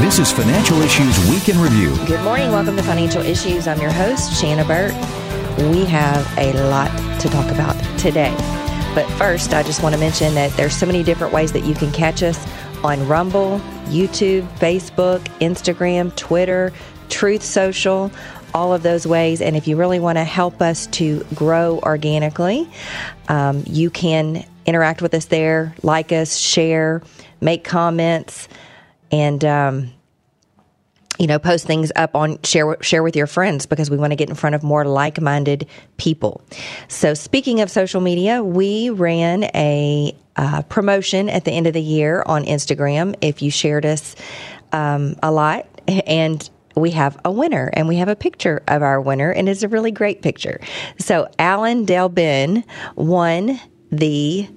this is Financial Issues Week in Review. Good morning. Welcome to Financial Issues. I'm your host, Shanna Burt. We have a lot to talk about today. But first, I just want to mention that there's so many different ways that you can catch us on Rumble, YouTube, Facebook, Instagram, Twitter, Truth Social, all of those ways. And if you really want to help us to grow organically, um, you can interact with us there, like us, share, make comments, and um, you know, post things up on share share with your friends because we want to get in front of more like-minded people. So, speaking of social media, we ran a uh, promotion at the end of the year on Instagram. If you shared us um, a lot, and we have a winner and we have a picture of our winner and it's a really great picture. So Alan Delbin won the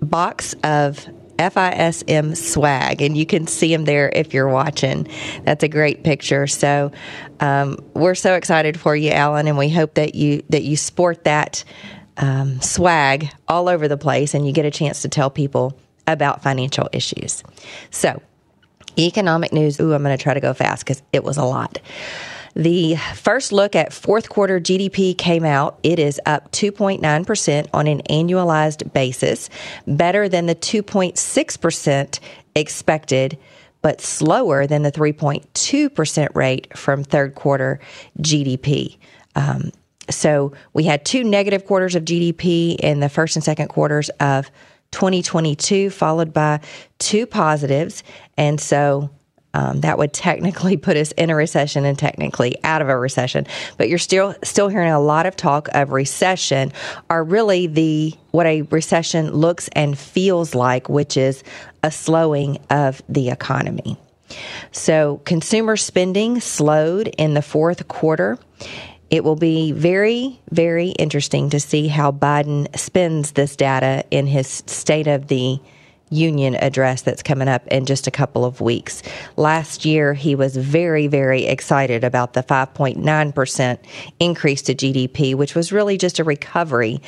box of FISM swag, and you can see him there if you're watching. That's a great picture. So um, we're so excited for you, Alan, and we hope that you that you sport that um, swag all over the place, and you get a chance to tell people about financial issues. So, economic news. Ooh, I'm going to try to go fast because it was a lot. The first look at fourth quarter GDP came out. It is up 2.9% on an annualized basis, better than the 2.6% expected, but slower than the 3.2% rate from third quarter GDP. Um, so we had two negative quarters of GDP in the first and second quarters of 2022, followed by two positives. And so um, that would technically put us in a recession and technically out of a recession. But you're still still hearing a lot of talk of recession, are really the what a recession looks and feels like, which is a slowing of the economy. So consumer spending slowed in the fourth quarter. It will be very, very interesting to see how Biden spends this data in his State of the Union address that's coming up in just a couple of weeks. Last year, he was very, very excited about the 5.9% increase to GDP, which was really just a recovery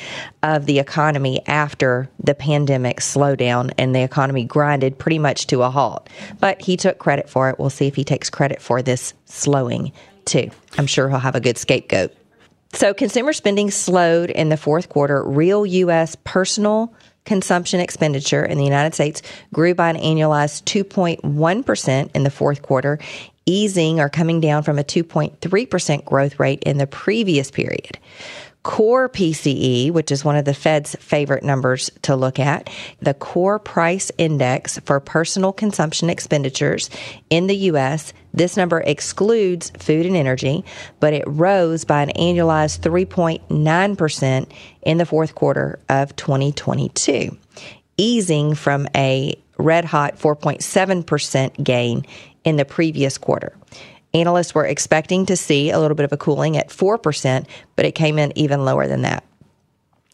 of the economy after the pandemic slowdown and the economy grinded pretty much to a halt. But he took credit for it. We'll see if he takes credit for this slowing too. I'm sure he'll have a good scapegoat. So, consumer spending slowed in the fourth quarter. Real U.S. personal consumption expenditure in the United States grew by an annualized 2.1% in the fourth quarter, easing or coming down from a 2.3% growth rate in the previous period. Core PCE, which is one of the Fed's favorite numbers to look at, the core price index for personal consumption expenditures in the U.S. This number excludes food and energy, but it rose by an annualized 3.9% in the fourth quarter of 2022, easing from a red hot 4.7% gain in the previous quarter. Analysts were expecting to see a little bit of a cooling at 4%, but it came in even lower than that.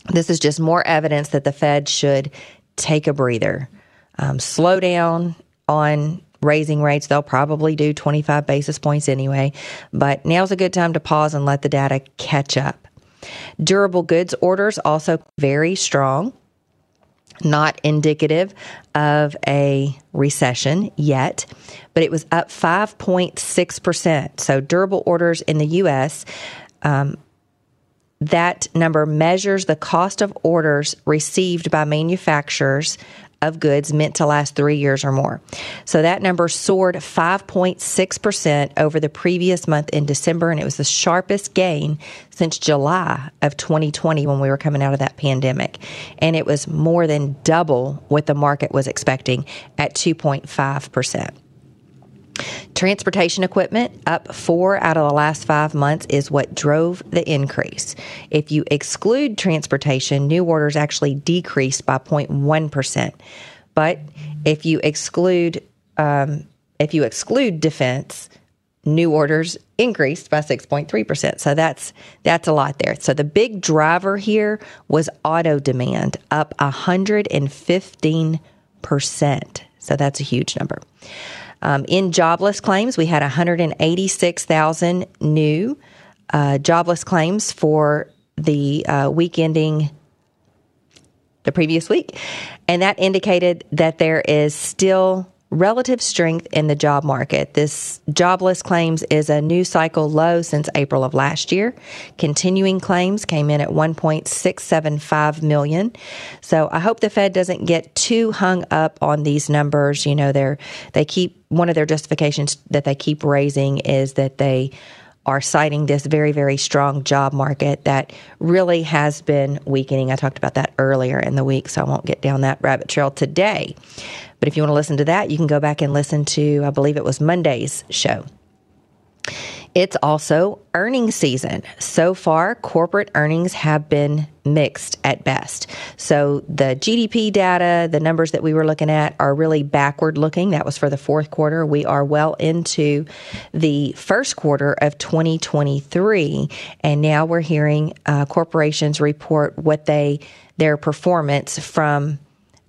This is just more evidence that the Fed should take a breather, um, slow down on raising rates. They'll probably do 25 basis points anyway, but now's a good time to pause and let the data catch up. Durable goods orders also very strong not indicative of a recession yet, but it was up 5.6%. So, durable orders in the U.S. Um, that number measures the cost of orders received by manufacturers of goods meant to last three years or more. So that number soared 5.6% over the previous month in December, and it was the sharpest gain since July of 2020 when we were coming out of that pandemic. And it was more than double what the market was expecting at 2.5%. Transportation equipment up four out of the last five months is what drove the increase. If you exclude transportation, new orders actually decreased by 0.1%. But if you exclude um, if you exclude defense, new orders increased by 6.3%. So that's that's a lot there. So the big driver here was auto demand up 115%. So that's a huge number. Um, in jobless claims, we had 186,000 new uh, jobless claims for the uh, week ending the previous week. And that indicated that there is still relative strength in the job market. This jobless claims is a new cycle low since April of last year. Continuing claims came in at 1.675 million. So I hope the Fed doesn't get too hung up on these numbers. You know, they're they keep one of their justifications that they keep raising is that they are citing this very, very strong job market that really has been weakening. I talked about that earlier in the week, so I won't get down that rabbit trail today. But if you want to listen to that, you can go back and listen to, I believe it was Monday's show. It's also earnings season. So far, corporate earnings have been mixed at best. So the GDP data, the numbers that we were looking at are really backward looking. That was for the fourth quarter. We are well into the first quarter of 2023, and now we're hearing uh, corporations report what they their performance from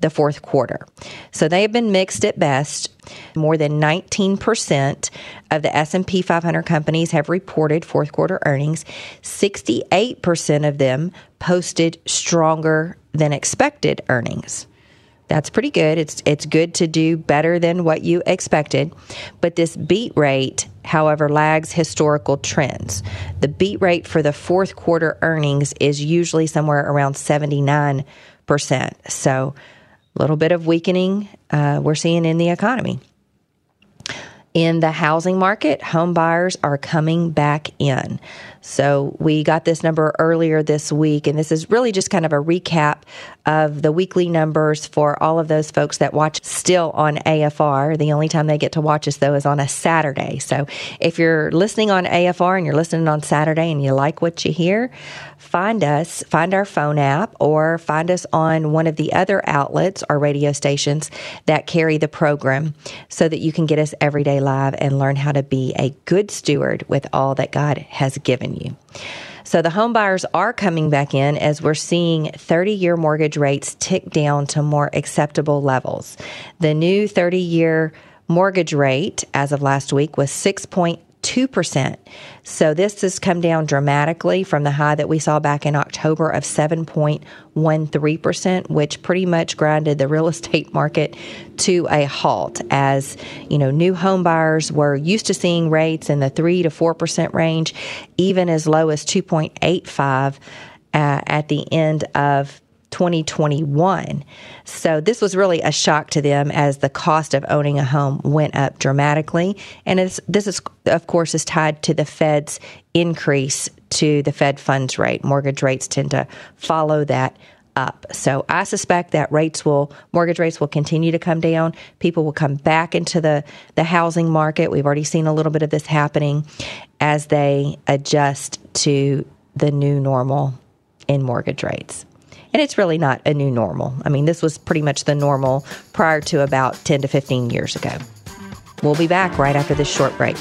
the fourth quarter. So they have been mixed at best. More than 19% of the S&P 500 companies have reported fourth quarter earnings. 68% of them posted stronger than expected earnings. That's pretty good. It's it's good to do better than what you expected, but this beat rate, however, lags historical trends. The beat rate for the fourth quarter earnings is usually somewhere around 79%. So little bit of weakening uh, we're seeing in the economy. In the housing market, home buyers are coming back in. So we got this number earlier this week, and this is really just kind of a recap of the weekly numbers for all of those folks that watch still on AFR. The only time they get to watch us, though, is on a Saturday. So if you're listening on AFR and you're listening on Saturday and you like what you hear, find us, find our phone app, or find us on one of the other outlets or radio stations that carry the program so that you can get us every day live and learn how to be a good steward with all that God has given you. So the home buyers are coming back in as we're seeing 30 year mortgage rates tick down to more acceptable levels. The new 30 year mortgage rate as of last week was 6.2 2%. So this has come down dramatically from the high that we saw back in October of 7.13%, which pretty much grinded the real estate market to a halt as, you know, new home buyers were used to seeing rates in the 3 to 4% range, even as low as 2.85 uh, at the end of 2021. So this was really a shock to them as the cost of owning a home went up dramatically. And this is, of course, is tied to the Fed's increase to the Fed funds rate. Mortgage rates tend to follow that up. So I suspect that rates will mortgage rates will continue to come down. People will come back into the the housing market. We've already seen a little bit of this happening as they adjust to the new normal in mortgage rates. And it's really not a new normal. I mean, this was pretty much the normal prior to about 10 to 15 years ago. We'll be back right after this short break.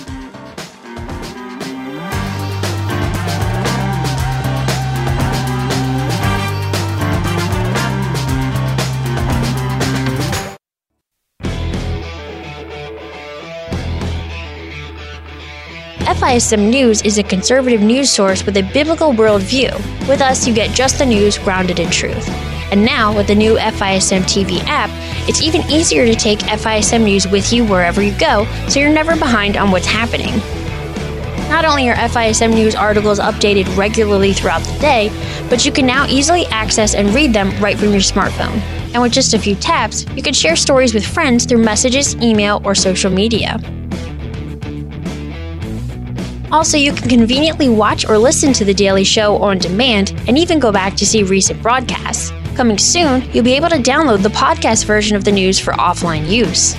FISM News is a conservative news source with a biblical worldview. With us, you get just the news grounded in truth. And now, with the new FISM TV app, it's even easier to take FISM News with you wherever you go, so you're never behind on what's happening. Not only are FISM News articles updated regularly throughout the day, but you can now easily access and read them right from your smartphone. And with just a few taps, you can share stories with friends through messages, email, or social media. Also, you can conveniently watch or listen to The Daily Show on demand and even go back to see recent broadcasts. Coming soon, you'll be able to download the podcast version of the news for offline use.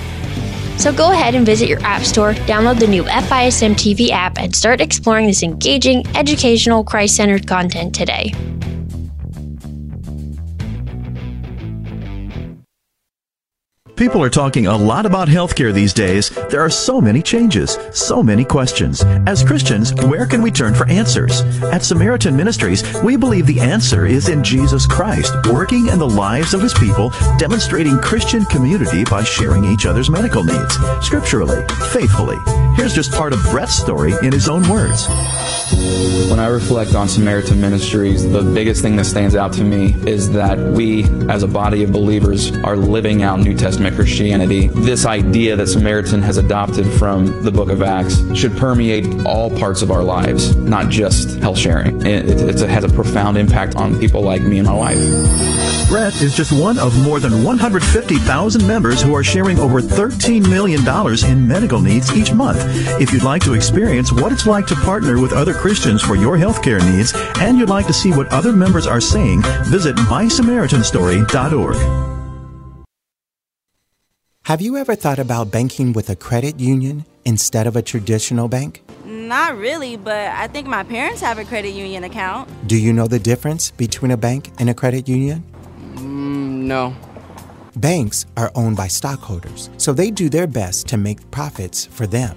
So go ahead and visit your App Store, download the new FISM TV app, and start exploring this engaging, educational, Christ centered content today. People are talking a lot about healthcare these days. There are so many changes, so many questions. As Christians, where can we turn for answers? At Samaritan Ministries, we believe the answer is in Jesus Christ, working in the lives of his people, demonstrating Christian community by sharing each other's medical needs, scripturally, faithfully. Here's just part of Brett's story in his own words. When I reflect on Samaritan Ministries, the biggest thing that stands out to me is that we, as a body of believers, are living out New Testament Christianity. This idea that Samaritan has adopted from the book of Acts should permeate all parts of our lives, not just health sharing. It, it, it has a profound impact on people like me and my wife. Brett is just one of more than 150,000 members who are sharing over $13 million in medical needs each month. If you'd like to experience what it's like to partner with other Christians for your healthcare needs, and you'd like to see what other members are saying, visit mysamaritanstory.org. Have you ever thought about banking with a credit union instead of a traditional bank? Not really, but I think my parents have a credit union account. Do you know the difference between a bank and a credit union? Mm, no. Banks are owned by stockholders, so they do their best to make profits for them.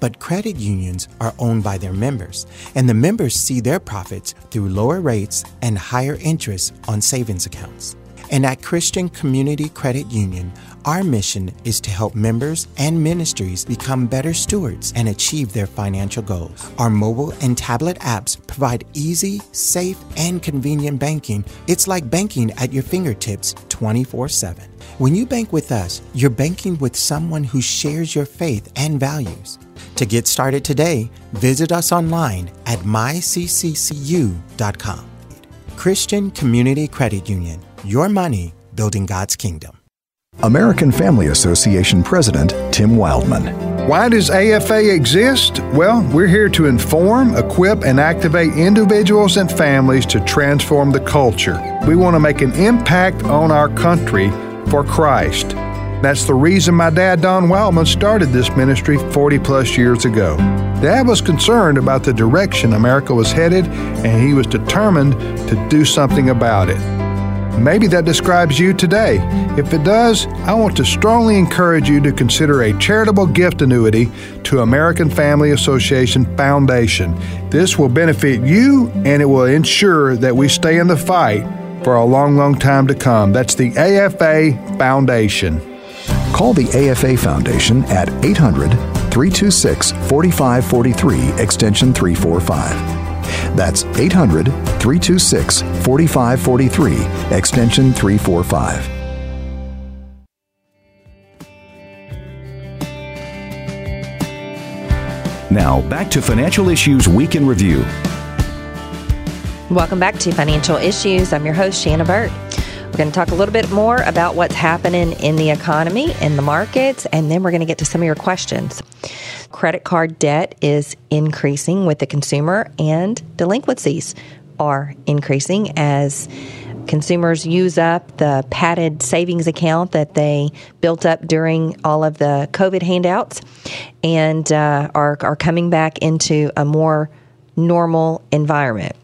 But credit unions are owned by their members, and the members see their profits through lower rates and higher interest on savings accounts. And at Christian Community Credit Union, our mission is to help members and ministries become better stewards and achieve their financial goals. Our mobile and tablet apps provide easy, safe, and convenient banking. It's like banking at your fingertips 24 7. When you bank with us, you're banking with someone who shares your faith and values. To get started today, visit us online at mycccu.com. Christian Community Credit Union, your money building God's kingdom. American Family Association President Tim Wildmon. Why does AFA exist? Well, we're here to inform, equip, and activate individuals and families to transform the culture. We want to make an impact on our country for Christ. That's the reason my dad, Don Wildmon, started this ministry 40 plus years ago. Dad was concerned about the direction America was headed, and he was determined to do something about it. Maybe that describes you today. If it does, I want to strongly encourage you to consider a charitable gift annuity to American Family Association Foundation. This will benefit you and it will ensure that we stay in the fight for a long, long time to come. That's the AFA Foundation. Call the AFA Foundation at 800 326 4543, extension 345. That's 800 326 4543, extension 345. Now, back to Financial Issues Week in Review. Welcome back to Financial Issues. I'm your host, Shanna Burt. We're going to talk a little bit more about what's happening in the economy, in the markets, and then we're going to get to some of your questions. Credit card debt is increasing with the consumer, and delinquencies are increasing as consumers use up the padded savings account that they built up during all of the COVID handouts and uh, are, are coming back into a more normal environment.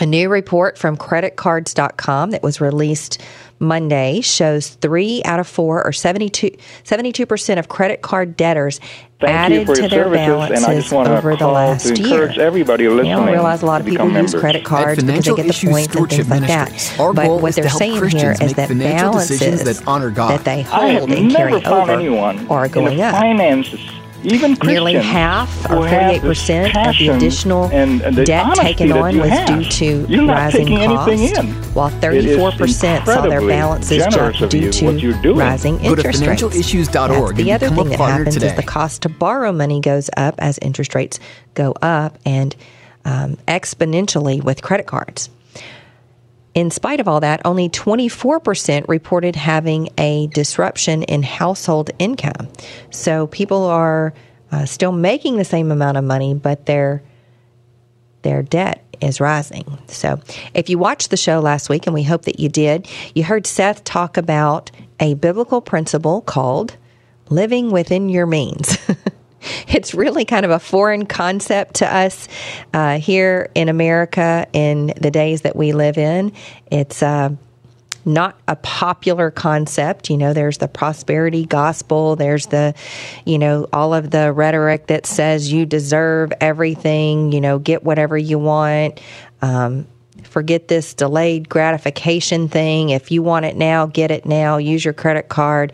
A new report from creditcards.com that was released Monday shows three out of four, or 72, percent of credit card debtors Thank added to their balances over the last year. Everybody listening you don't realize a lot of people members. use credit cards because they get the points and things like that. Our but goal what is to they're help saying Christians here is make that financial decisions balances that honor God. that they hold and never carry found over anyone are going in the up. finances, even Nearly half, who or 48%, of the additional and, and the debt taken on was have. due to You're rising costs, while 34 percent saw their balances generous jump due you, to what you're doing. rising Go to interest rates. financialissues.org That's the other thing that happens today. is the cost to borrow money goes up as interest rates go up and um, exponentially with credit cards. In spite of all that, only 24% reported having a disruption in household income. So people are uh, still making the same amount of money, but their their debt is rising. So, if you watched the show last week, and we hope that you did, you heard Seth talk about a biblical principle called living within your means. it's really kind of a foreign concept to us uh, here in America in the days that we live in. It's uh, not a popular concept. You know, there's the prosperity gospel, there's the, you know, all of the rhetoric that says you deserve everything, you know, get whatever you want. Um, forget this delayed gratification thing. If you want it now, get it now. Use your credit card.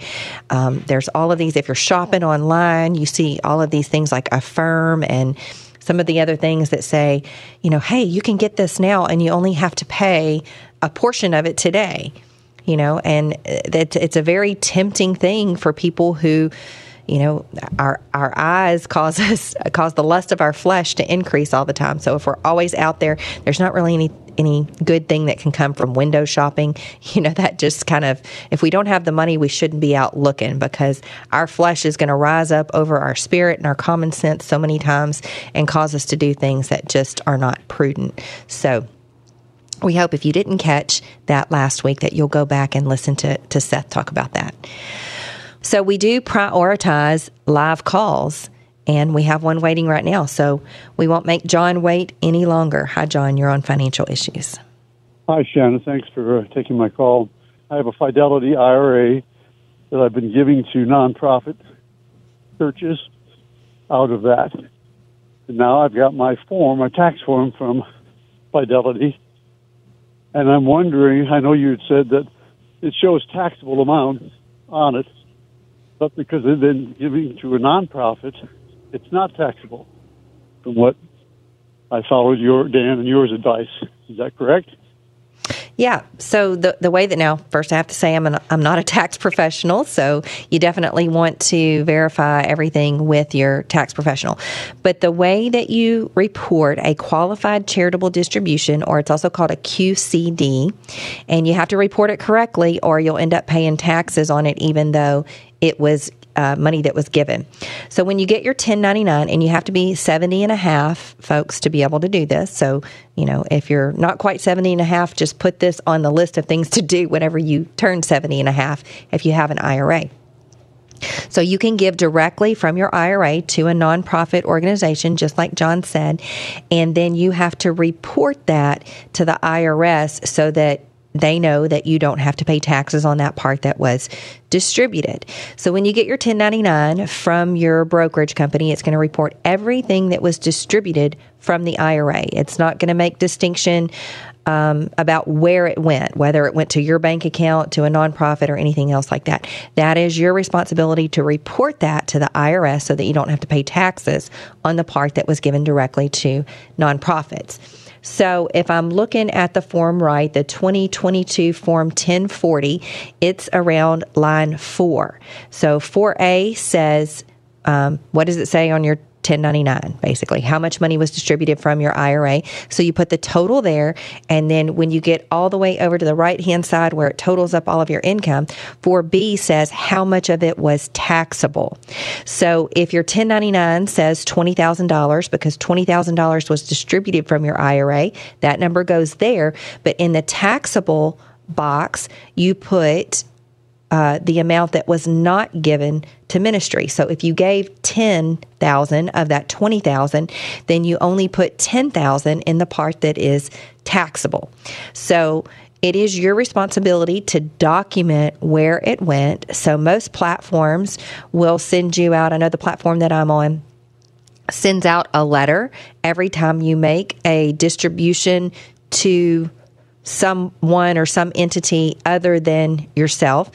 Um, there's all of these. If you're shopping online, you see all of these things like Affirm and some of the other things that say, you know, hey, you can get this now and you only have to pay a portion of it today. You know, and that it's a very tempting thing for people who you know our our eyes cause us cause the lust of our flesh to increase all the time so if we're always out there there's not really any any good thing that can come from window shopping. You know, that just kind of, if we don't have the money, we shouldn't be out looking because our flesh is going to rise up over our spirit and our common sense so many times and cause us to do things that just are not prudent. So, we hope if you didn't catch that last week that you'll go back and listen to, to Seth talk about that. So, we do prioritize live calls and we have one waiting right now. So we won't make John wait any longer. Hi, John. You're on financial issues. Hi, Shannon. Thanks for uh, taking my call. I have a Fidelity IRA that I've been giving to nonprofit churches out of that. And now I've got my form, my tax form from Fidelity. And I'm wondering, I know you had said that it shows taxable amount on it, but because they've been giving to a nonprofit, it's not taxable from what I followed your Dan and yours advice. Is that correct? Yeah. So the the way that now, first I have to say I'm an, I'm not a tax professional, so you definitely want to verify everything with your tax professional. But the way that you report a qualified charitable distribution, or it's also called a QCD, and you have to report it correctly, or you'll end up paying taxes on it, even though it was uh, money that was given. So when you get your 1099, and you have to be 70 and a half, folks, to be able to do this. So, you know, if you're not quite 70 and a half, just put this on the list of things to do whenever you turn 70 and a half if you have an IRA. So you can give directly from your IRA to a nonprofit organization, just like John said, and then you have to report that to the IRS so that they know that you don't have to pay taxes on that part that was distributed. So when you get your 1099 from your brokerage company, it's going to report everything that was distributed from the IRA. It's not going to make distinction um, about where it went, whether it went to your bank account, to a nonprofit, or anything else like that. That is your responsibility to report that to the IRS so that you don't have to pay taxes on the part that was given directly to nonprofits. So if I'm looking at the form right, the 2022 Form 1040, it's around line four. So 4A says, um, what does it say on your 1099 basically. How much money was distributed from your IRA so you put the total there and then when you get all the way over to the right hand side where it totals up all of your income 4B says how much of it was taxable. So if your 1099 says $20,000 because $20,000 was distributed from your IRA that number goes there. But in the taxable box you put uh, the amount that was not given to ministry. So if you gave 10,000 of that 20,000, then you only put 10,000 in the part that is taxable. So it is your responsibility to document where it went. So most platforms will send you out. I know the platform that I'm on sends out a letter every time you make a distribution to someone or some entity other than yourself,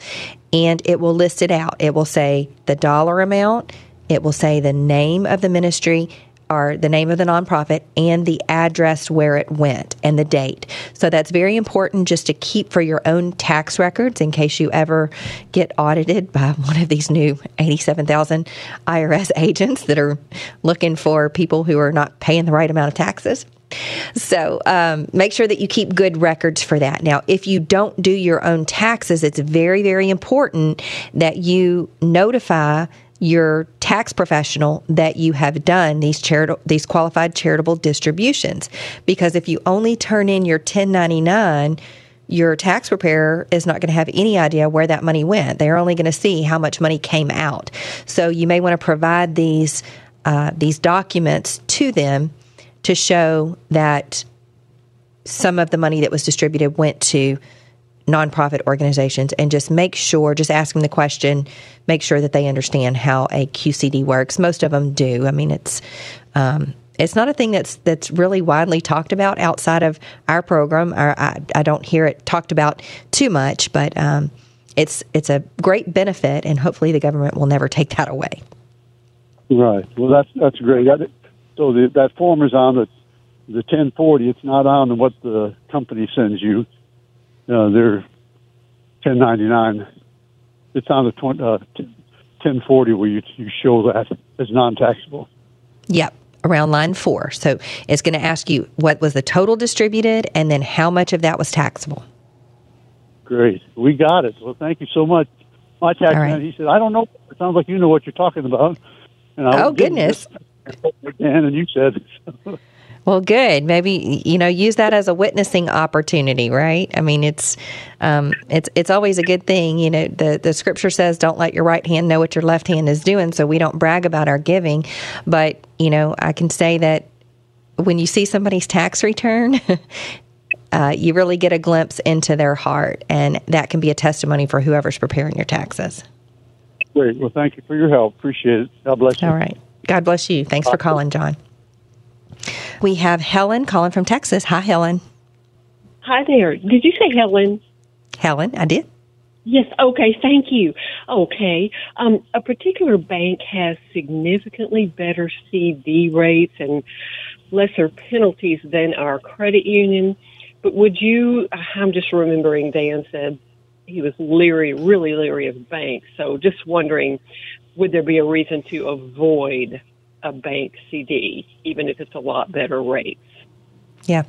and it will list it out. It will say the dollar amount, it will say the name of the ministry or the name of the nonprofit and the address where it went and the date. So that's very important just to keep for your own tax records in case you ever get audited by one of these new 87,000 IRS agents that are looking for people who are not paying the right amount of taxes. So um, make sure that you keep good records for that. Now, if you don't do your own taxes, it's very, very important that you notify your tax professional that you have done these charitable these qualified charitable distributions because if you only turn in your 1099 your tax preparer is not going to have any idea where that money went. They're only going to see how much money came out. So you may want to provide these uh, these documents to them to show that some of the money that was distributed went to nonprofit organizations and just make sure, just ask them the question, make sure that they understand how a QCD works. Most of them do. I mean, it's um, it's not a thing that's that's really widely talked about outside of our program. Or I, I don't hear it talked about too much, but um, it's it's a great benefit, and hopefully the government will never take that away. Right. Well, that's that's great. So the, that form is on the the 1040. It's not on what the company sends you. Uh, they're 1099. It's on the 20, uh, 1040 where you you show that as non-taxable. Yep around line four. So it's going to ask you what was the total distributed and then how much of that was taxable. Great. We got it. Well, thank you so much. My tax right. man, he said, I don't know. It sounds like you know what you're talking about. And I oh, goodness. And you said. Well, good. Maybe you know use that as a witnessing opportunity, right? I mean, it's um, it's it's always a good thing. You know, the the scripture says, "Don't let your right hand know what your left hand is doing." So we don't brag about our giving, but you know, I can say that when you see somebody's tax return. Uh, you really get a glimpse into their heart, and that can be a testimony for whoever's preparing your taxes. Great. Well, thank you for your help. Appreciate it. God bless you. All right. God bless you. Thanks for calling, John. We have Helen calling from Texas. Hi, Helen. Hi there. Did you say Helen? Helen, I did. Yes, okay, thank you. Okay. Um, a particular bank has significantly better CD rates and lesser penalties than our credit union. But would you, I'm just remembering Dan said he was leery, really leery of banks. So just wondering, would there be a reason to avoid a bank CD, even if it's a lot better rates. Yeah.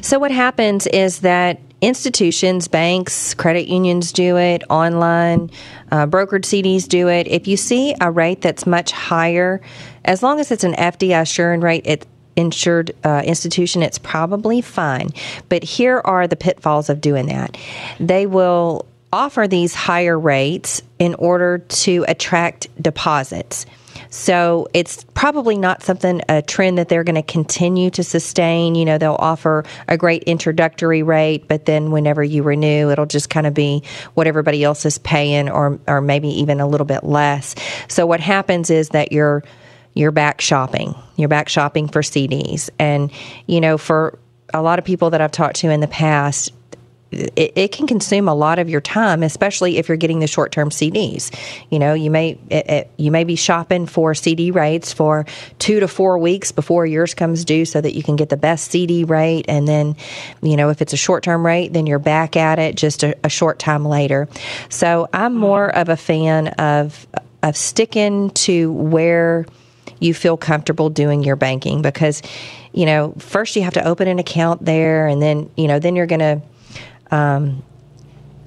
So what happens is that institutions, banks, credit unions do it, online, uh, brokered CDs do it. If you see a rate that's much higher, as long as it's an FDIC rate, it insured uh, institution, it's probably fine. But here are the pitfalls of doing that. They will offer these higher rates in order to attract deposits. So it's probably not something, a trend that they're going to continue to sustain. You know, they'll offer a great introductory rate, but then whenever you renew, it'll just kind of be what everybody else is paying or, or maybe even a little bit less. So what happens is that you're, you're back shopping. You're back shopping for CDs. And, you know, for a lot of people that I've talked to in the past, it, it, can consume a lot of your time, especially if you're getting the short term CDs. You know, you may it, it, you may be shopping for CD rates for two to four weeks before yours comes due, so that you can get the best CD rate. And then, you know, if it's a short term rate, then you're back at it just a, a short time later. So I'm mm-hmm. more of a fan of of sticking to where you feel comfortable doing your banking because you know first you have to open an account there and then you know then you're going to um,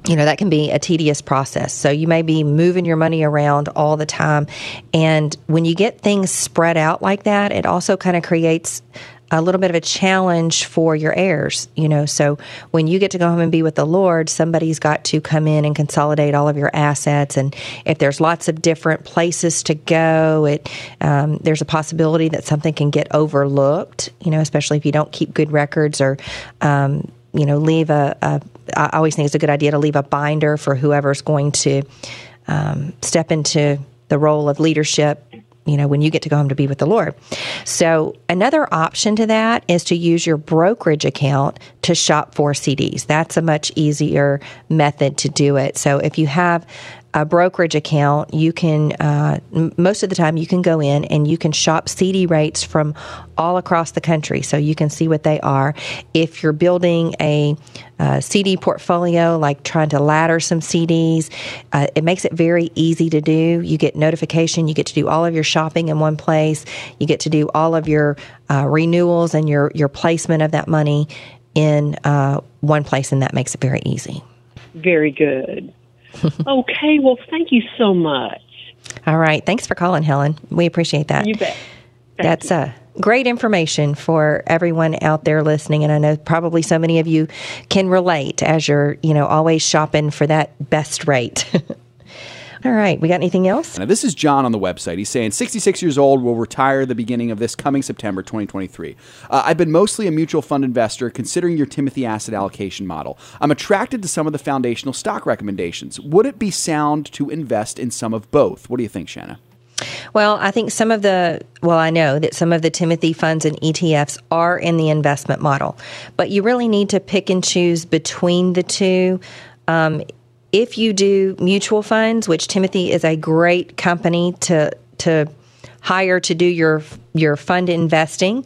you know that can be a tedious process so you may be moving your money around all the time and when you get things spread out like that it also kind of creates a little bit of a challenge for your heirs, you know. So when you get to go home and be with the Lord, somebody's got to come in and consolidate all of your assets. And if there's lots of different places to go, it um, there's a possibility that something can get overlooked, you know, especially if you don't keep good records or um, you know, leave a, a. I always think it's a good idea to leave a binder for whoever's going to um, step into the role of leadership you know, when you get to go home to be with the Lord. So, another option to that is to use your brokerage account to shop for CDs. That's a much easier method to do it. So, if you have a brokerage account, you can, uh, most of the time, you can go in and you can shop CD rates from all across the country. So you can see what they are. If you're building a uh, CD portfolio, like trying to ladder some CDs, uh, it makes it very easy to do. You get notification, you get to do all of your shopping in one place, you get to do all of your uh, renewals and your, your placement of that money in uh, one place, and that makes it very easy. Very good. okay, well, thank you so much. All right. Thanks for calling, Helen. We appreciate that. You bet. That's a uh, great information for everyone out there listening and I know probably so many of you can relate as you're, you know, always shopping for that best rate. All right, we got anything else? Now, this is John on the website. He's saying 66 years old, will retire the beginning of this coming September 2023. Uh, I've been mostly a mutual fund investor, considering your Timothy asset allocation model. I'm attracted to some of the foundational stock recommendations. Would it be sound to invest in some of both? What do you think, Shanna? Well, I think some of the, well, I know that some of the Timothy funds and ETFs are in the investment model, but you really need to pick and choose between the two. Um, if you do mutual funds, which Timothy is a great company to to hire to do your your fund investing,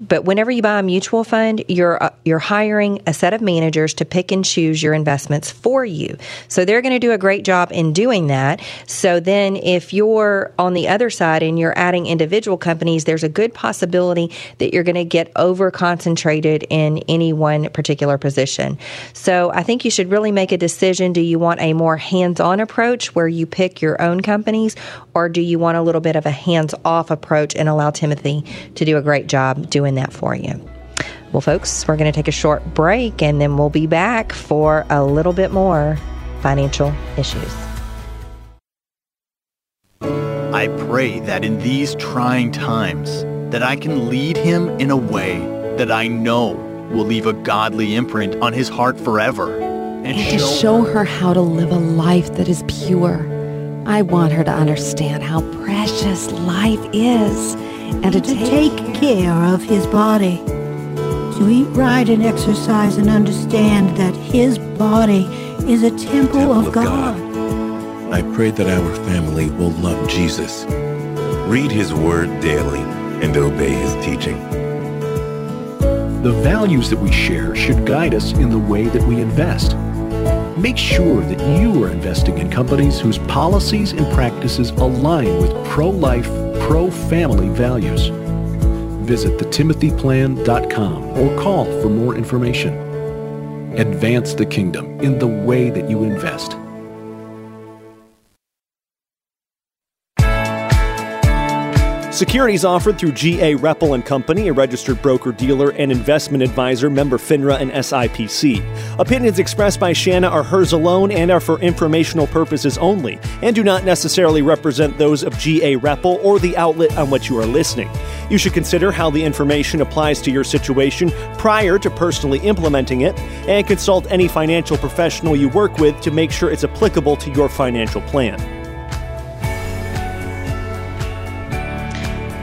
but whenever you buy a mutual fund, you're uh, you're hiring a set of managers to pick and choose your investments for you. So they're going to do a great job in doing that. So then if you're on the other side and you're adding individual companies, there's a good possibility that you're going to get over concentrated in any one particular position. So I think you should really make a decision do you want a more hands-on approach where you pick your own companies or do you want a little bit of a hands-off approach and allow Timothy to do a great job doing doing that for you. Well, folks, we're going to take a short break and then we'll be back for a little bit more financial issues. I pray that in these trying times that I can lead him in a way that I know will leave a godly imprint on his heart forever and, and to show her how to live a life that is pure. I want her to understand how precious life is and to, to take, take care of his body, to eat right and exercise and understand that his body is a temple, temple of, God. God. I pray that our family will love Jesus, read his word daily, and obey his teaching. The values that we share should guide us in the way that we invest. Make sure that you are investing in companies whose policies and practices align with pro life pro family values. Visit thetimothyplan.com or call for more information. Advance the kingdom in the way that you invest. Securities offered through GA Repple and Company, a registered broker dealer and investment advisor, member FINRA and SIPC. Opinions expressed by Shanna are hers alone and are for informational purposes only, and do not necessarily represent those of GA Repple or the outlet on which you are listening. You should consider how the information applies to your situation prior to personally implementing it, and consult any financial professional you work with to make sure it's applicable to your financial plan.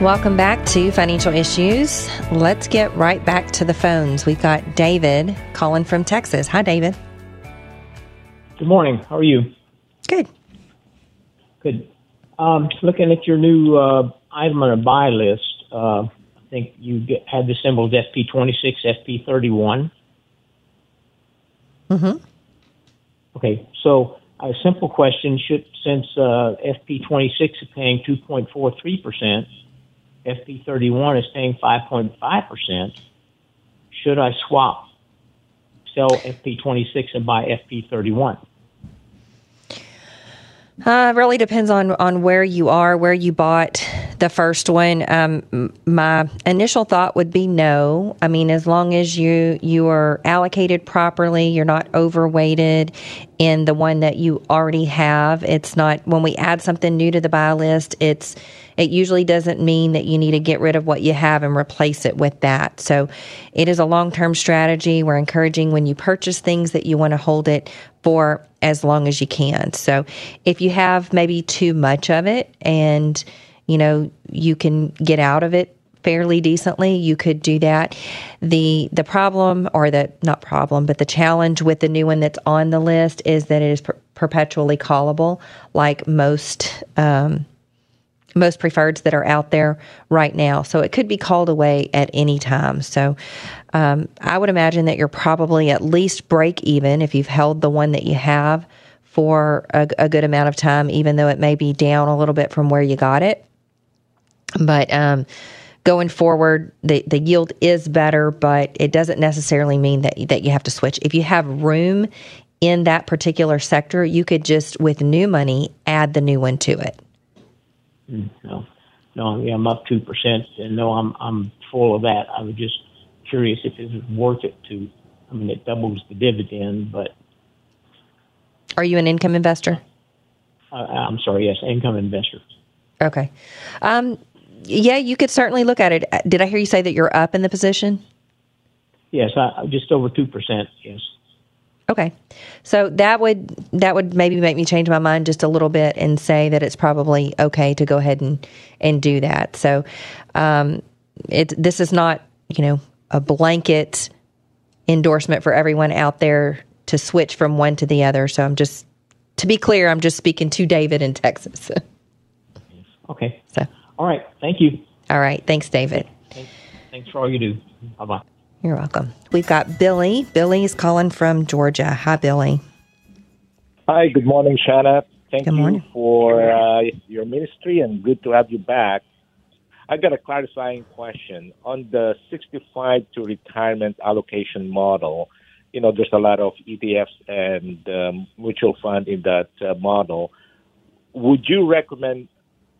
Welcome back to Financial Issues. Let's get right back to the phones. We've got David calling from Texas. Hi, David. Good morning. How are you? Good. Good. Um, looking at your new uh, item on a buy list, uh, I think you get, had the symbols FP26, FP31. Mm-hmm. Okay, so a simple question: Should since uh, FP26 is paying 2.43 percent, FP31 is paying 5.5%, should I swap, sell FP26 and buy FP31? Uh, really depends on on where you are, where you bought the first one. Um, my initial thought would be no. I mean, as long as you you are allocated properly, you're not overweighted in the one that you already have. It's not when we add something new to the buy list. It's it usually doesn't mean that you need to get rid of what you have and replace it with that. So it is a long term strategy. We're encouraging when you purchase things that you want to hold it for as long as you can. So if you have maybe too much of it and you know you can get out of it fairly decently you could do that the the problem or the not problem but the challenge with the new one that's on the list is that it is per- perpetually callable like most um, most preferreds that are out there right now. So it could be called away at any time. So um, I would imagine that you're probably at least break even if you've held the one that you have for a, a good amount of time, even though it may be down a little bit from where you got it. But um, going forward, the, the yield is better, but it doesn't necessarily mean that, that you have to switch. If you have room in that particular sector, you could just, with new money, add the new one to it. No. no, yeah, I'm up two percent, and no, I'm I'm full of that. I was just curious if it was worth it to. I mean, it doubles the dividend, but Are you an income investor? uh, I'm sorry, yes, income investor. Okay. Um, yeah, you could certainly look at it. Did I hear you say that you're up in the position? Yes, I, I- just over two percent. Yes. Okay. So that would that would maybe make me change my mind just a little bit and say that it's probably okay to go ahead and and do that. So um it this is not, you know, a blanket endorsement for everyone out there to switch from one to the other. So I'm just to be clear, I'm just speaking to David in Texas. Okay. So All right. Thank you. all right, thanks David. Thanks, thanks for all you do. Bye bye. You're welcome. We've got Billy. Billy is calling from Georgia. Hi Billy. Hi, good morning, Shanna. Thank Good morning. you for uh, your ministry and good to have you back. I got a clarifying question on the 65 to retirement allocation model. You know, there's a lot of ETFs and um, mutual fund in that uh, model. Would you recommend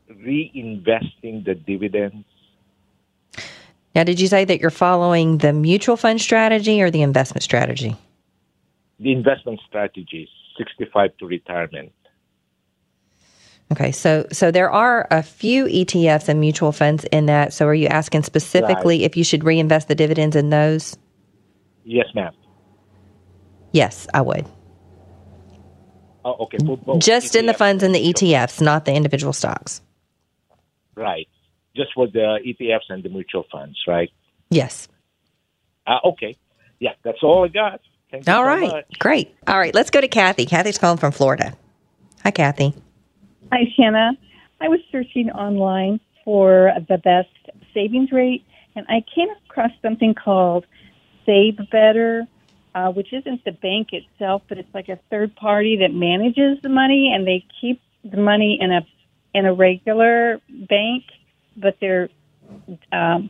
reinvesting the dividends? Now, did you say that you're following the mutual fund strategy or the investment strategy? The investment strategies, 65 to retirement. Okay, so so there are a few ETFs and mutual funds in that. So, are you asking specifically if you should reinvest the dividends in those? Yes, ma'am. Yes, I would. Oh, okay. Just in the funds and the ETFs, not the individual stocks. Right. Just for the ETFs and the mutual funds, right? Yes. Uh, okay. Yeah, that's all I got. Thank you All so right, much. great. All right, let's go to Kathy. Kathy's calling from Florida. Hi, Kathy. Hi, Shanna. I was searching online for the best savings rate, and I came across something called Save Better, uh, which isn't the bank itself, but it's like a third party that manages the money, and they keep the money in a in a regular bank, but their um,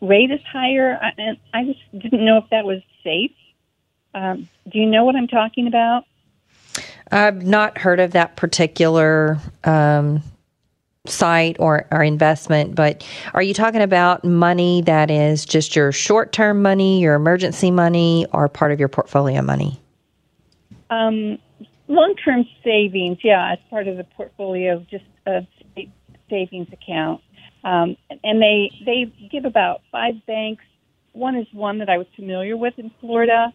rate is higher. I- And I just didn't know if that was safe. Um, do you know what I'm talking about? I've not heard of that particular um, site or, or investment, but are you talking about money that is just your short term money, your emergency money, or part of your portfolio money? Um, long-term savings, yeah, as part of the portfolio, just a savings account. Um, and they they give about five banks. One is one that I was familiar with in Florida,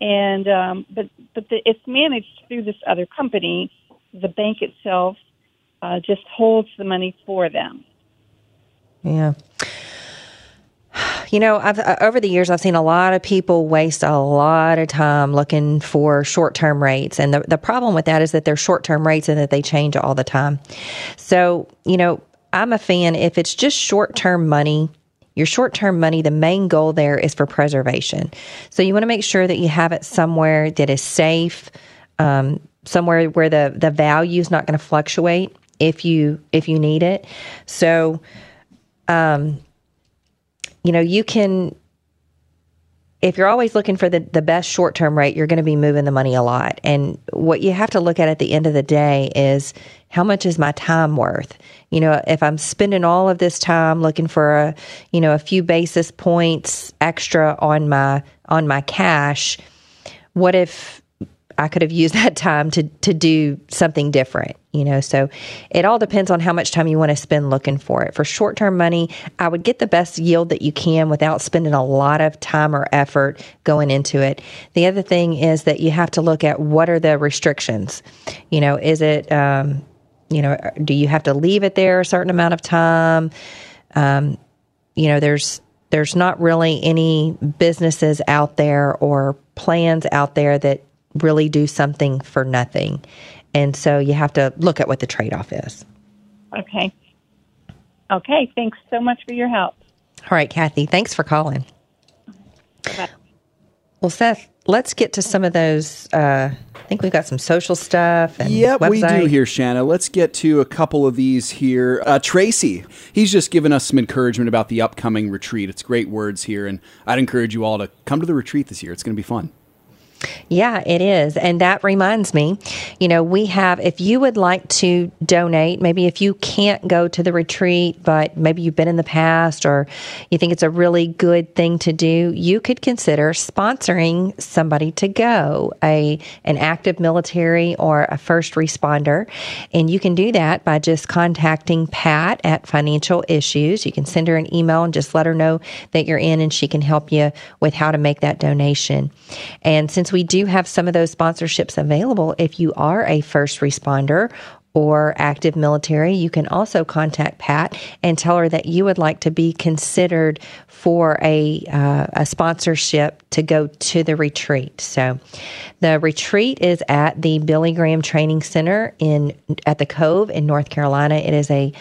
and um, but but the, it's managed through this other company. The bank itself uh, just holds the money for them. Yeah. You know, I've uh, over the years I've seen a lot of people waste a lot of time looking for short-term rates, and the the problem with that is that they're short-term rates and that they change all the time. So, you know, I'm a fan if it's just short-term money. Your short term money, the main goal there is for preservation. So you want to make sure that you have it somewhere that is safe, um, somewhere where the, the value is not going to fluctuate if you if you need it. So um, you know, you can, if you're always looking for the, the best short term rate, you're going to be moving the money a lot. And what you have to look at at the end of the day is how much is my time worth? You know, if I'm spending all of this time looking for a, you know, a few basis points extra on my on my cash, what if I could have used that time to to do something different, you know. So it all depends on how much time you want to spend looking for it. For short term money, I would get the best yield that you can without spending a lot of time or effort going into it. The other thing is that you have to look at what are the restrictions. You know, is it um, you know, do you have to leave it there a certain amount of time? Um, you know, there's there's not really any businesses out there or plans out there that really do something for nothing. And so you have to look at what the trade off is. Okay. Okay. Thanks so much for your help. All right, Kathy, thanks for calling. Bye. Well, Seth, let's get to some of those. Uh, I think we've got some social stuff and Yep, we do here, Shanna. Let's get to a couple of these here. Uh, Tracy, he's just given us some encouragement about the upcoming retreat. It's great words here, and I'd encourage you all to come to the retreat this year. It's going to be fun. Yeah, it is. And that reminds me, you know, we have, if you would like to donate, maybe if you can't go to the retreat, but maybe you've been in the past or you think it's a really good thing to do, you could consider sponsoring somebody to go, a an active military or a first responder. And you can do that by just contacting Pat at Financial Issues. You can send her an email and just let her know that you're in and she can help you with how to make that donation. And since we do have some of those sponsorships available, if you are a first responder or active military, you can also contact Pat and tell her that you would like to be considered for a uh, a sponsorship to go to the retreat. So, the retreat is at the Billy Graham Training Center in at the Cove in North Carolina. It is a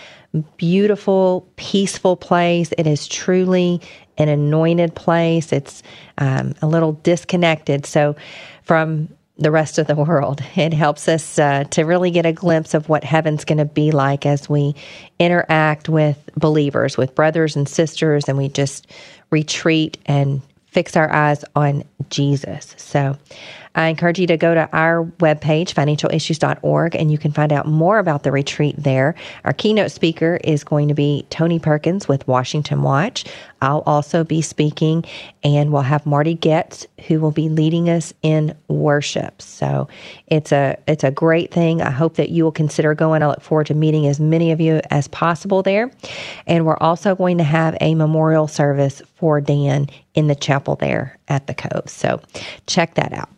beautiful, peaceful place. It is truly an anointed place. It's um, a little disconnected. So, from the rest of the world, it helps us uh, to really get a glimpse of what heaven's going to be like as we interact with believers, with brothers and sisters, and we just retreat and fix our eyes on Jesus. So, I encourage you to go to our webpage, financialissues.org, and you can find out more about the retreat there. Our keynote speaker is going to be Tony Perkins with Washington Watch. I'll also be speaking, and we'll have Marty Goetz, who will be leading us in worship. So it's a it's a great thing. I hope that you will consider going. I look forward to meeting as many of you as possible there. And we're also going to have a memorial service for Dan in the chapel there at the Cove. So check that out.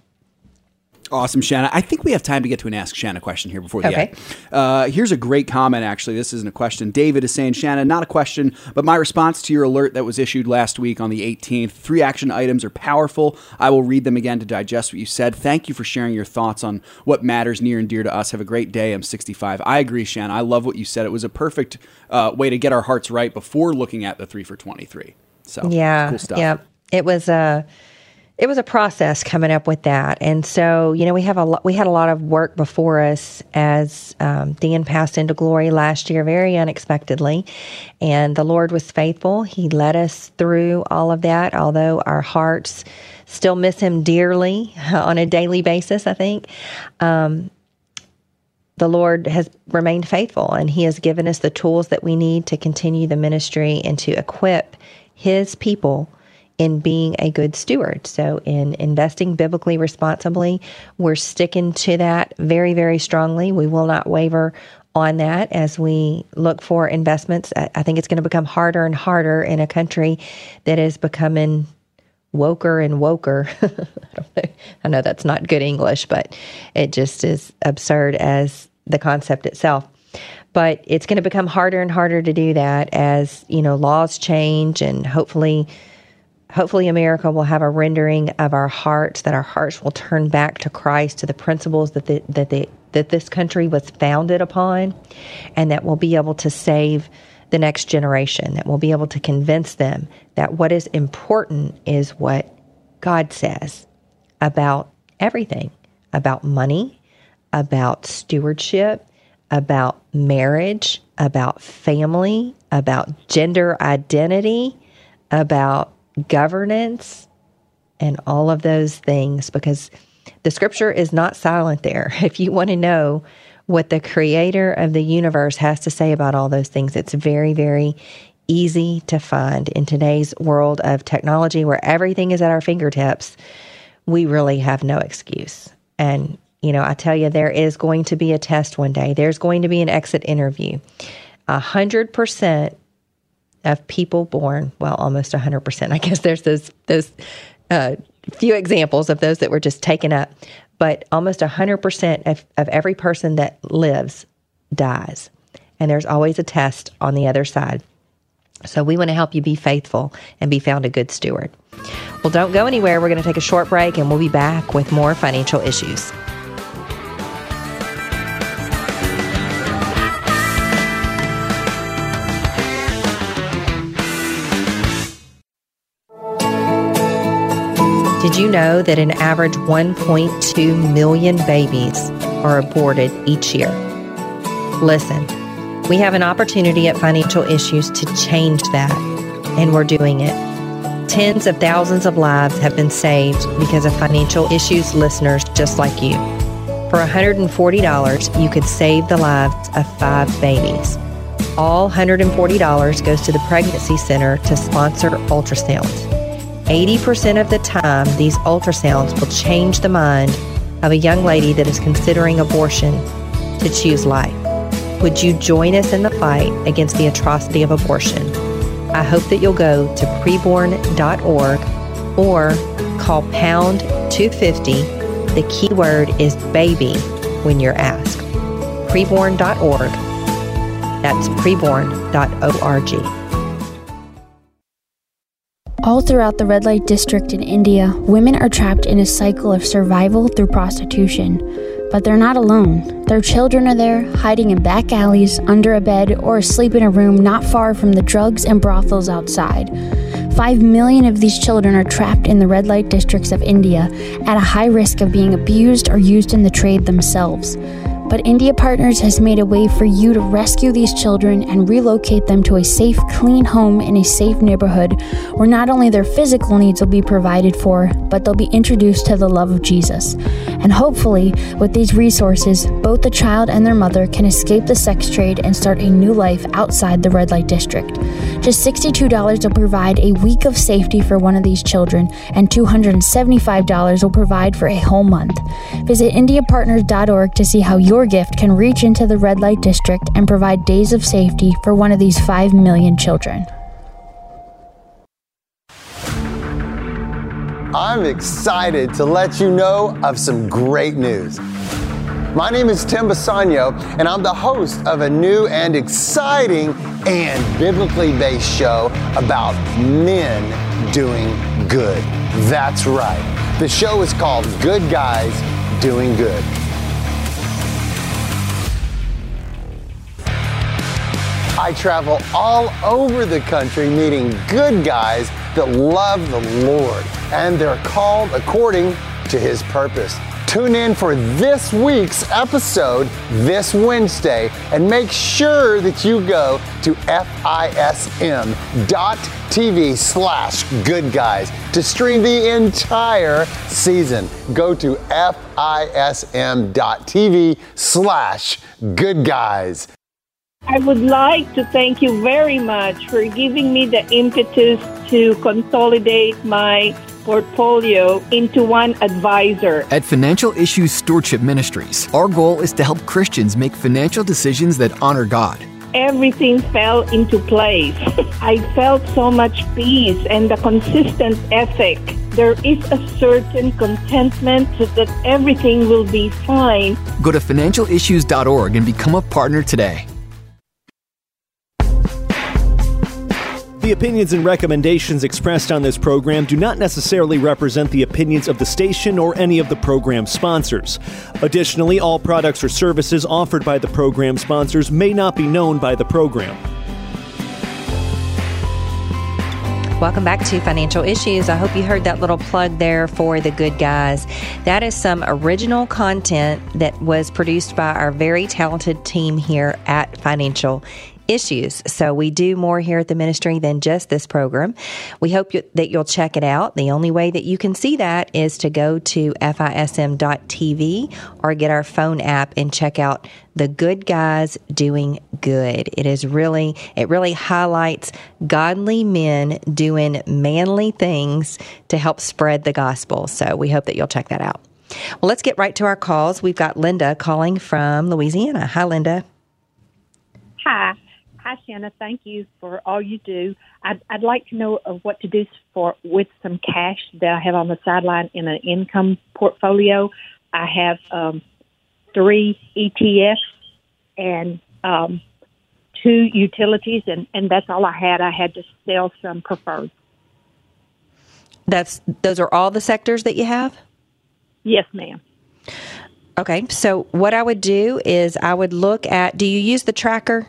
Awesome, Shanna. I think we have time to get to an Ask Shanna question here before the okay. end. Uh, here's a great comment, actually. This isn't a question. David is saying, Shanna, not a question, but my response to your alert that was issued last week on the 18th. Three action items are powerful. I will read them again to digest what you said. Thank you for sharing your thoughts on what matters near and dear to us. Have a great day. I'm 65. I agree, Shanna. I love what you said. It was a perfect uh, way to get our hearts right before looking at the three for 23. So, yeah, cool stuff. Yeah. It was. Uh, it was a process coming up with that, and so you know we have a lo- we had a lot of work before us as um, Dan passed into glory last year, very unexpectedly, and the Lord was faithful. He led us through all of that, although our hearts still miss Him dearly on a daily basis. I think. Um, the Lord has remained faithful and He has given us the tools that we need to continue the ministry and to equip His people in being a good steward. So, in investing biblically responsibly, we're sticking to that very, very strongly. We will not waver on that as we look for investments. I think it's going to become harder and harder in a country that is becoming woker and woker. I know that's not good English, but it just is absurd as the concept itself but it's going to become harder and harder to do that as you know laws change and hopefully Hopefully, America will have a rendering of our hearts, that our hearts will turn back to Christ, to the principles that the, that the, that this country was founded upon, and that we'll be able to save the next generation. That we'll be able to convince them that what is important is what God says about everything, about money, about stewardship, about marriage, about family, about gender identity, about governance, and all of those things because the scripture is not silent there. If you want to know what the creator of the universe has to say about all those things, it's very, very easy to find in today's world of technology where everything is at our fingertips. We really have no excuse. And, you know, I tell you, there is going to be a test one day, there's going to be an exit interview. A hundred percent of people born, well, almost 100%. I guess there's those, those uh, few examples of those that were just taken up, but almost 100% of, of every person that lives dies. And there's always a test on the other side. So we want to help you be faithful and be found a good steward. Well, don't go anywhere. We're going to take a short break and we'll be back with more financial issues. Did you know that an average 1.2 million babies are aborted each year? Listen, we have an opportunity at Financial Issues to change that, and we're doing it. Tens of thousands of lives have been saved because of financial issues listeners just like you. For $140, you could save the lives of five babies. All $140 goes to the Pregnancy Center to sponsor ultrasounds. 80% of the time, these ultrasounds will change the mind of a young lady that is considering abortion to choose life. Would you join us in the fight against the atrocity of abortion? I hope that you'll go to preborn.org or call pound 250. The keyword is baby when you're asked. Preborn.org. That's preborn.org. All throughout the red light district in India, women are trapped in a cycle of survival through prostitution. But they're not alone. Their children are there, hiding in back alleys, under a bed, or asleep in a room not far from the drugs and brothels outside. Five million of these children are trapped in the red light districts of India at a high risk of being abused or used in the trade themselves. But India Partners has made a way for you to rescue these children and relocate them to a safe, clean home in a safe neighborhood where not only their physical needs will be provided for, but they'll be introduced to the love of Jesus. And hopefully, with these resources, both the child and their mother can escape the sex trade and start a new life outside the red light district. Just $62 will provide a week of safety for one of these children, and $275 will provide for a whole month. Visit IndiaPartners.org to see how your gift can reach into the red light district and provide days of safety for one of these 5 million children. I'm excited to let you know of some great news. My name is Tim Bassanio, and I'm the host of a new and exciting and biblically based show about men doing good. That's right. The show is called Good Guys Doing Good. I travel all over the country meeting good guys that love the Lord, and they're called according to His purpose. Tune in for this week's episode this Wednesday and make sure that you go to fism.tv slash good guys to stream the entire season. Go to fism.tv slash good guys. I would like to thank you very much for giving me the impetus to consolidate my portfolio into one advisor. At Financial Issues Stewardship Ministries, our goal is to help Christians make financial decisions that honor God. Everything fell into place. I felt so much peace and the consistent ethic. There is a certain contentment that everything will be fine. Go to financialissues.org and become a partner today. The opinions and recommendations expressed on this program do not necessarily represent the opinions of the station or any of the program sponsors. Additionally, all products or services offered by the program sponsors may not be known by the program. Welcome back to Financial Issues. I hope you heard that little plug there for the good guys. That is some original content that was produced by our very talented team here at Financial issues. So we do more here at the ministry than just this program. We hope you, that you'll check it out. The only way that you can see that is to go to fism.tv or get our phone app and check out the good guys doing good. It is really, it really highlights godly men doing manly things to help spread the gospel. So we hope that you'll check that out. Well, let's get right to our calls. We've got Linda calling from Louisiana. Hi, Linda. Hi. Hi, Shanna. Thank you for all you do. I'd, I'd like to know of what to do for with some cash that I have on the sideline in an income portfolio. I have um, three ETFs and um, two utilities, and, and that's all I had. I had to sell some preferred. That's those are all the sectors that you have. Yes, ma'am. Okay, so what I would do is I would look at. Do you use the tracker?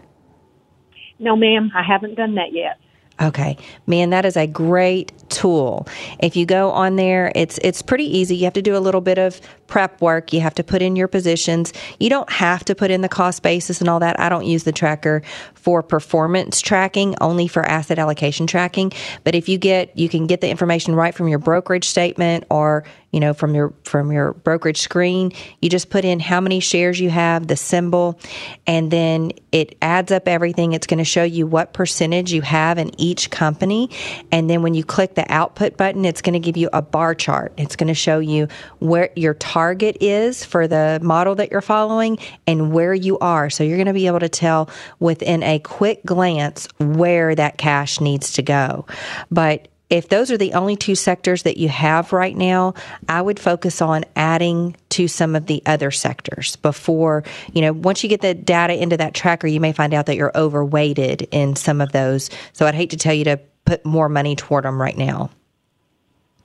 No, ma'am, I haven't done that yet. Okay. Man, that is a great tool. If you go on there, it's it's pretty easy. You have to do a little bit of prep work. You have to put in your positions. You don't have to put in the cost basis and all that. I don't use the tracker for performance tracking, only for asset allocation tracking. But if you get you can get the information right from your brokerage statement or you know from your from your brokerage screen you just put in how many shares you have the symbol and then it adds up everything it's going to show you what percentage you have in each company and then when you click the output button it's going to give you a bar chart. It's going to show you where your target is for the model that you're following and where you are. So you're going to be able to tell within a quick glance where that cash needs to go. But if those are the only two sectors that you have right now, I would focus on adding to some of the other sectors before, you know, once you get the data into that tracker, you may find out that you're overweighted in some of those. So I'd hate to tell you to put more money toward them right now.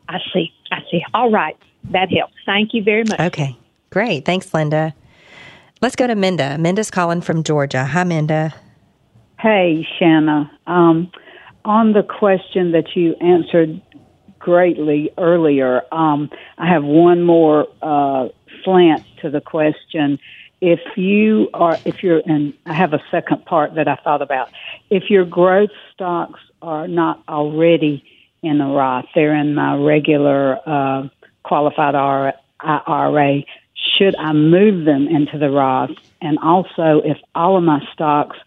I see. I see. All right. That helps. Thank you very much. Okay. Great. Thanks, Linda. Let's go to Minda. Minda's calling from Georgia. Hi, Minda. Hey, Shanna. Um, on the question that you answered greatly earlier, um, I have one more uh, slant to the question. If you are, if you're, and I have a second part that I thought about. If your growth stocks are not already in the Roth, they're in my regular uh, qualified IRA. Should I move them into the Roth? And also, if all of my stocks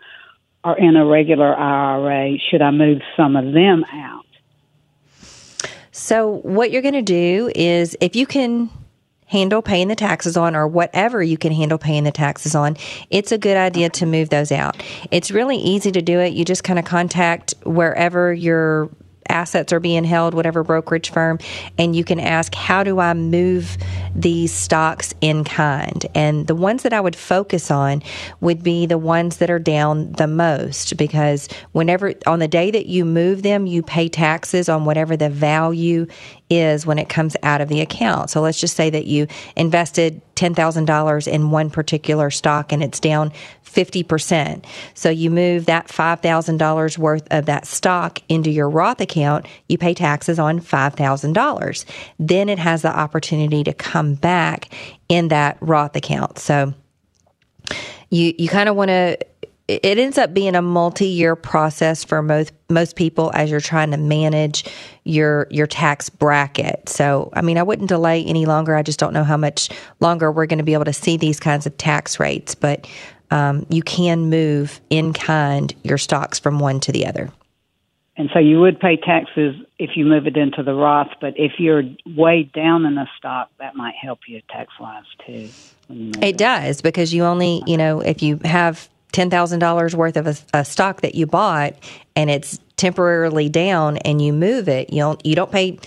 are in a regular IRA, should I move some of them out? So, what you're going to do is if you can handle paying the taxes on or whatever you can handle paying the taxes on, it's a good idea to move those out. It's really easy to do it. You just kind of contact wherever your assets are being held, whatever brokerage firm, and you can ask, How do I move these stocks in kind? And the ones that I would focus on would be the ones that are down the most because whenever on the day that you move them, you pay taxes on whatever the value is when it comes out of the account. So let's just say that you invested $10,000 in one particular stock and it's down 50%. So you move that $5,000 worth of that stock into your Roth account, you pay taxes on $5,000. Then it has the opportunity to come back in that Roth account. So you you kind of want to it ends up being a multi-year process for most most people as you're trying to manage your your tax bracket. So, I mean, I wouldn't delay any longer. I just don't know how much longer we're going to be able to see these kinds of tax rates, but um, you can move in kind your stocks from one to the other. And so you would pay taxes if you move it into the Roth, but if you're way down in a stock, that might help you tax wise too. It, it does because you only, you know, if you have $10,000 worth of a, a, stock that you bought and it's temporarily down and you move it, you don't, you don't pay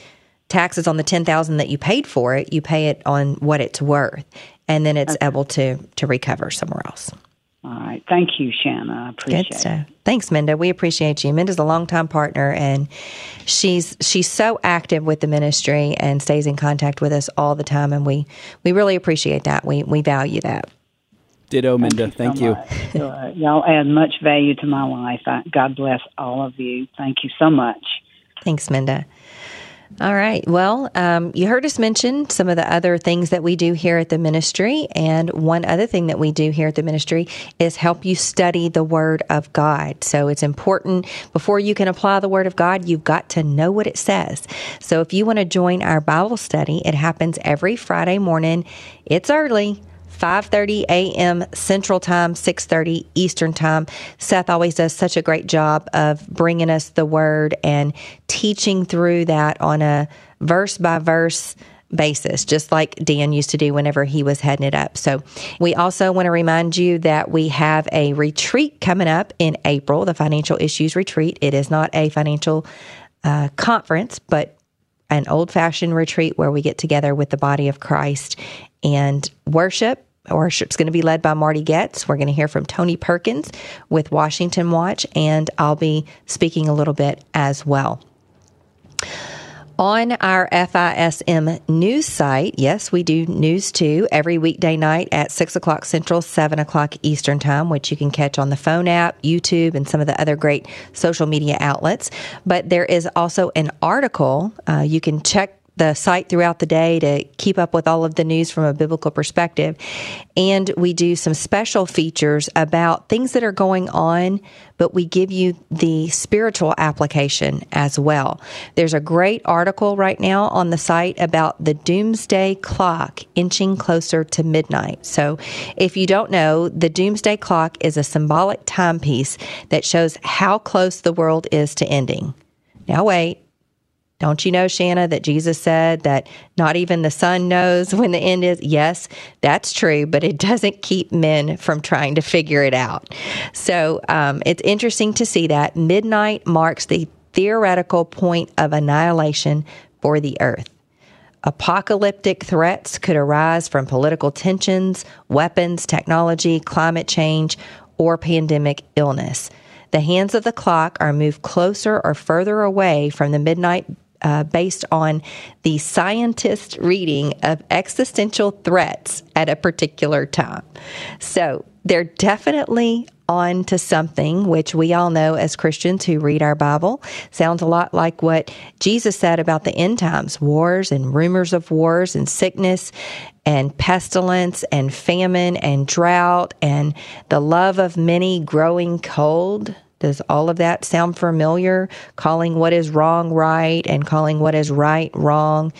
taxes on the 10,000 that you paid for it, you pay it on what it's worth and then it's okay. able to to recover somewhere else. All right. Thank you, Shanna. I appreciate Good stuff. it. Thanks, Minda. We appreciate you. Minda's a longtime partner and she's she's so active with the ministry and stays in contact with us all the time and we we really appreciate that. We we value that. Ditto, Minda. Thank you. Thank you. y'all add much value to my life. I, God bless all of you. Thank you so much. Thanks, Minda. All right. Well, um, you heard us mention some of the other things that we do here at the ministry. And one other thing that we do here at the ministry is help you study the Word of God. So it's important before you can apply the Word of God, you've got to know what it says. So if you want to join our Bible study, it happens every Friday morning. It's early. 5:30 a.m. Central Time, 6:30 Eastern Time. Seth always does such a great job of bringing us the word and teaching through that on a verse by verse basis, just like Dan used to do whenever he was heading it up. So, we also want to remind you that we have a retreat coming up in April, the Financial Issues Retreat. It is not a financial uh, conference, but an old fashioned retreat where we get together with the body of Christ and worship Worship's going to be led by Marty Goetz. We're going to hear from Tony Perkins with Washington Watch, and I'll be speaking a little bit as well. On our FISM news site, yes, we do news too every weekday night at 6 o'clock Central, 7 o'clock Eastern Time, which you can catch on the phone app, YouTube, and some of the other great social media outlets. But there is also an article. Uh, you can check the site throughout the day to keep up with all of the news from a biblical perspective. And we do some special features about things that are going on, but we give you the spiritual application as well. There's a great article right now on the site about the doomsday clock inching closer to midnight. So if you don't know, the doomsday clock is a symbolic timepiece that shows how close the world is to ending. Now, wait, don't you know, Shanna, that Jesus said that not even the Son knows when the end is? Yes, that's true, but it doesn't keep men from trying to figure it out. So um, it's interesting to see that midnight marks the theoretical point of annihilation for the earth. Apocalyptic threats could arise from political tensions, weapons, technology, climate change, or pandemic illness. The hands of the clock are moved closer or further away from the midnight uh, based on the scientist reading of existential threats at a particular time. So they're definitely on to something which we all know as Christians who read our Bible sounds a lot like what Jesus said about the end times wars and rumors of wars and sickness and pestilence and famine and drought and the love of many growing cold. Does all of that sound familiar? Calling what is wrong right and calling what is right wrong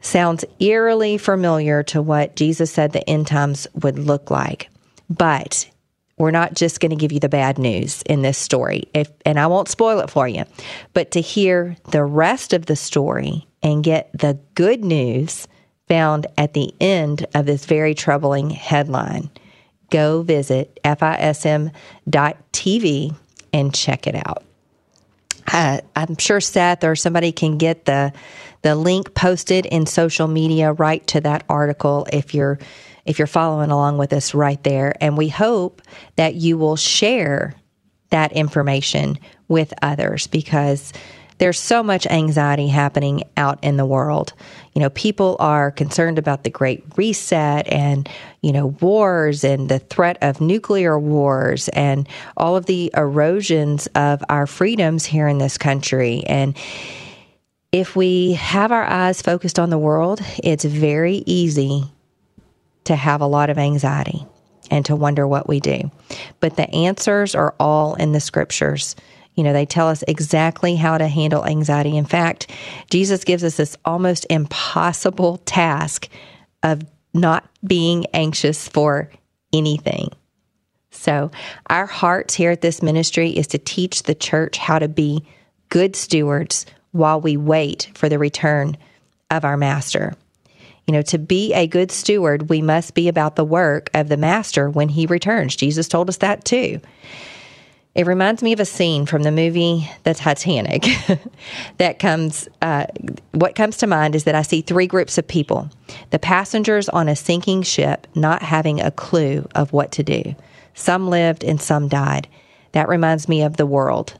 sounds eerily familiar to what Jesus said the end times would look like. But we're not just going to give you the bad news in this story. If and I won't spoil it for you, but to hear the rest of the story and get the good news found at the end of this very troubling headline, go visit fism.tv and check it out. Uh, I'm sure Seth or somebody can get the the link posted in social media right to that article if you're if you're following along with us right there. And we hope that you will share that information with others because there's so much anxiety happening out in the world. You know, people are concerned about the Great Reset and, you know, wars and the threat of nuclear wars and all of the erosions of our freedoms here in this country. And if we have our eyes focused on the world, it's very easy to have a lot of anxiety and to wonder what we do. But the answers are all in the scriptures. You know, they tell us exactly how to handle anxiety. In fact, Jesus gives us this almost impossible task of not being anxious for anything. So, our hearts here at this ministry is to teach the church how to be good stewards while we wait for the return of our master. You know, to be a good steward, we must be about the work of the master when he returns. Jesus told us that too. It reminds me of a scene from the movie The Titanic that comes, uh, what comes to mind is that I see three groups of people the passengers on a sinking ship not having a clue of what to do. Some lived and some died. That reminds me of the world.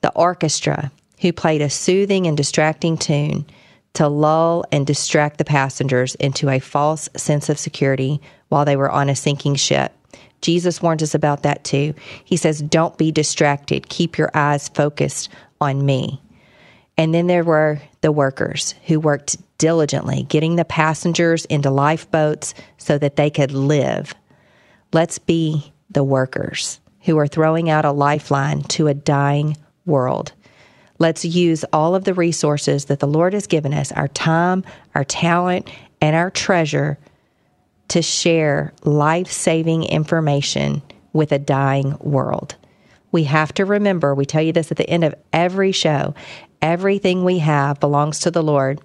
The orchestra, who played a soothing and distracting tune to lull and distract the passengers into a false sense of security while they were on a sinking ship. Jesus warns us about that too. He says, Don't be distracted, keep your eyes focused on me. And then there were the workers who worked diligently, getting the passengers into lifeboats so that they could live. Let's be the workers who are throwing out a lifeline to a dying world. Let's use all of the resources that the Lord has given us our time, our talent, and our treasure to share life saving information with a dying world. We have to remember, we tell you this at the end of every show everything we have belongs to the Lord.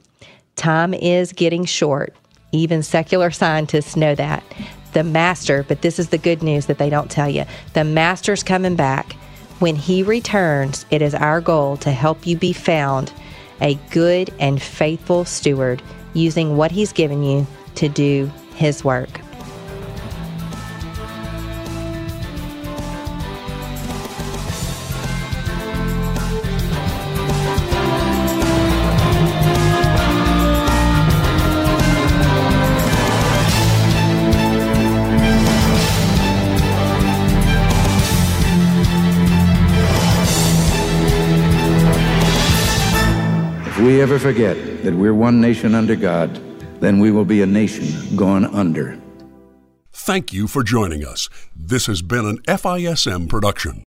Time is getting short. Even secular scientists know that. The master, but this is the good news that they don't tell you the master's coming back. When he returns, it is our goal to help you be found a good and faithful steward using what he's given you to do his work. If we ever forget that we're one nation under God, then we will be a nation gone under. Thank you for joining us. This has been an FISM production.